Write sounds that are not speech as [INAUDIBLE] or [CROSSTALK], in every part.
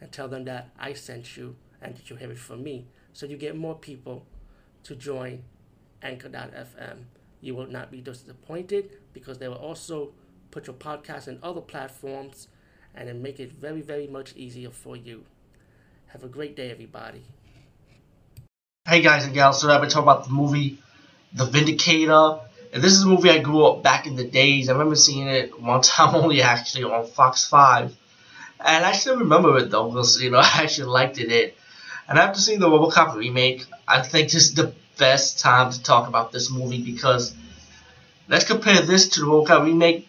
and tell them that I sent you and that you have it from me. So you get more people to join Anchor.fm. You will not be disappointed because they will also put your podcast in other platforms and then make it very, very much easier for you. Have a great day, everybody. Hey guys and gals, so I've been talking about the movie The Vindicator. And this is a movie I grew up back in the days. I remember seeing it one [LAUGHS] time only actually on Fox 5. And I still remember it though, because you know [LAUGHS] I actually liked it. And after seeing the RoboCop remake, I think this is the best time to talk about this movie because let's compare this to the RoboCop remake.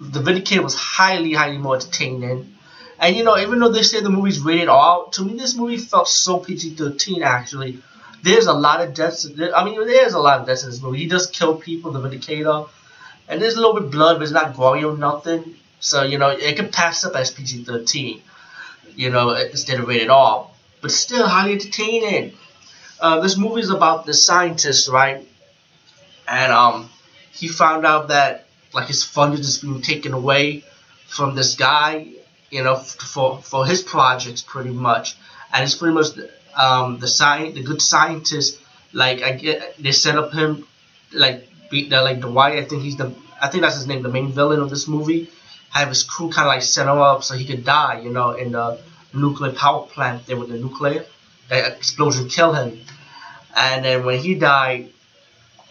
The Vindicator was highly, highly more entertaining. And you know, even though they say the movie's rated R, to me this movie felt so PG-13 actually. There's a lot of deaths. I mean, there's a lot of deaths in this movie. He does kill people, the Vindicator, and there's a little bit of blood, but it's not gory or nothing. So you know, it could pass up as PG-13. You know, instead of rated R, but still highly entertaining. Uh, this movie is about the scientist, right? And um, he found out that like his funding is being taken away from this guy, you know, for for his projects pretty much, and it's pretty much um, the science, the good scientist. Like I get, they set up him like the like the white. I think he's the I think that's his name, the main villain of this movie have his crew kind of like set him up so he could die, you know, in the nuclear power plant there with the nuclear. Explosion killed him. And then when he died,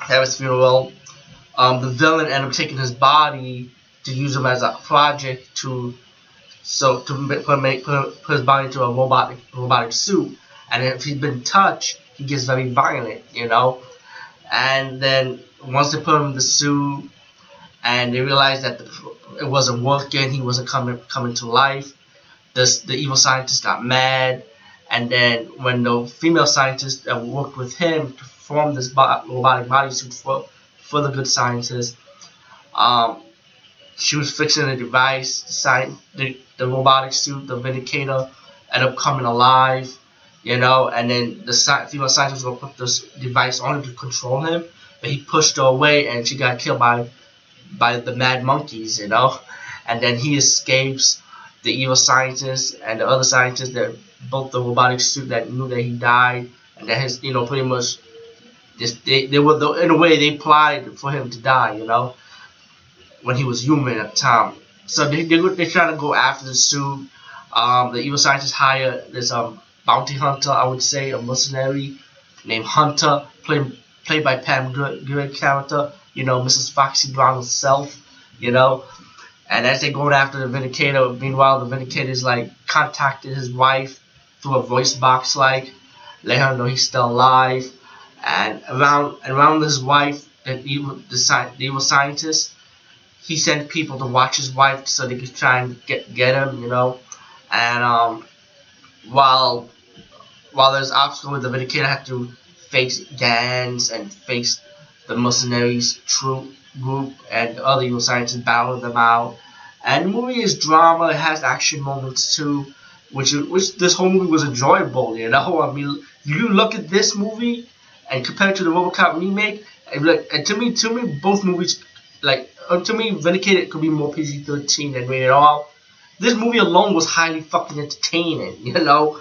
at his funeral, um, the villain ended up taking his body to use him as a project to so to put, make, put, put his body into a robotic robotic suit. And if he's been touched, he gets very violent, you know. And then once they put him in the suit, and they realized that the, it wasn't working. He wasn't coming coming to life. The evil scientist got mad, and then when the female scientist that worked with him to form this robotic bodysuit for for the good scientist, um, she was fixing the device, the, the, the robotic suit, the Vindicator, ended up coming alive, you know, and then the female scientist was to put this device on him to control him, but he pushed her away and she got killed by by the mad monkeys, you know. And then he escapes the evil scientist and the other scientists that built the robotic suit that knew that he died and that his you know pretty much just they, they were the, in a way they applied for him to die, you know, when he was human at the time. So they they they trying to go after the suit. Um, the evil scientist hire this um bounty hunter, I would say, a mercenary named Hunter, played played by Pam Grier character you know, Mrs. Foxy Brown herself, you know. And as they're going after the Vindicator, meanwhile, the Vindicator is like contacted his wife through a voice box, like, let her know he's still alive. And around around his wife, the evil, the, evil scientist, he sent people to watch his wife so they could try and get get him, you know. And um, while while there's obstacles, the Vindicator had to face gangs and face the mercenaries troop group and other evil scientists battle them out. And the movie is drama, it has action moments too, which which this whole movie was enjoyable, you know. I mean you look at this movie and compare it to the Robocop remake, and like and to me to me both movies like uh, to me Vindicated could be more PG thirteen than rated R. This movie alone was highly fucking entertaining, you know.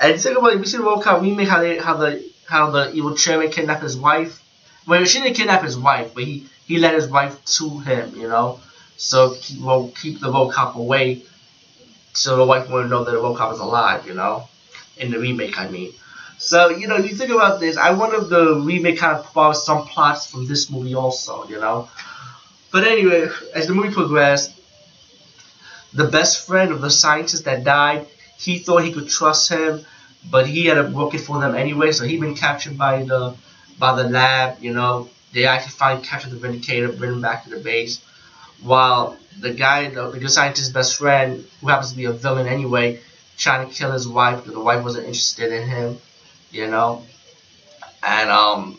And think about it, we see the Robocop remake how they how the how the evil chairman kidnapped his wife well, she didn't kidnap his wife, but he he led his wife to him, you know. So he will keep the Robocop away, so the wife wouldn't know that the Robocop is alive, you know. In the remake, I mean. So you know, you think about this. I wonder if the remake kind of borrows some plots from this movie also, you know. But anyway, as the movie progressed, the best friend of the scientist that died, he thought he could trust him, but he ended up working for them anyway. So he'd been captured by the by the lab, you know, they actually finally capture the Vindicator, bring him back to the base. While the guy, the, the good scientist's best friend, who happens to be a villain anyway, trying to kill his wife because the wife wasn't interested in him, you know. And um,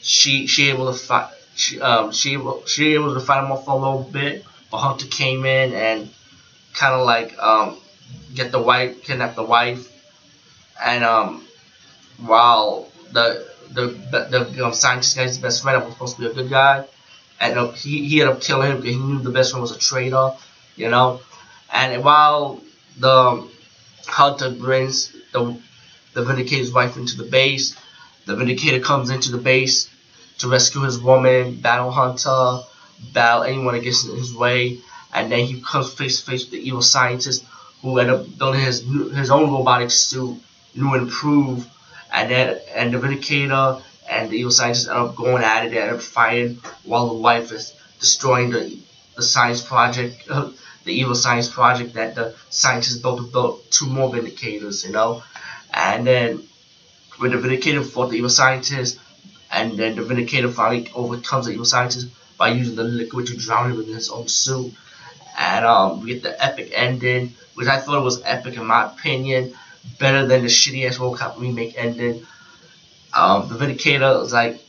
she she able to fight. She um she able she able to fight him off for a little bit, but Hunter came in and kind of like um get the wife kidnap the wife, and um while the the the, scientist guy's best friend was supposed to be a good guy, and uh, he he ended up killing him because he knew the best friend was a traitor, you know. And while the Hunter brings the the Vindicator's wife into the base, the Vindicator comes into the base to rescue his woman, battle Hunter, battle anyone that gets in his way, and then he comes face to face with the evil scientist who ended up building his his own robotic suit, new and improved, and then and the Vindicator and the evil scientist end up going at it, they end up fighting while the wife is destroying the the science project, uh, [LAUGHS] the evil science project that the scientists built to build two more Vindicators, you know, and then when the Vindicator fought the evil scientist, and then the Vindicator finally overcomes the evil scientist by using the liquid to drown him in his own suit. And um, we get the epic ending, which I thought was epic in my opinion, better than the shitty ass RoboCop remake ending. Um, the Vindicator was like,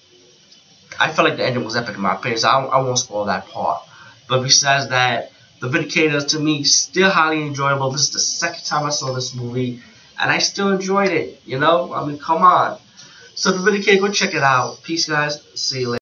I felt like the ending was epic in my opinion, so I, I won't spoil that part. But besides that, the Vindicator to me still highly enjoyable. This is the second time I saw this movie, and I still enjoyed it. You know, I mean, come on. So the Vindicator, go check it out. Peace, guys. See you later.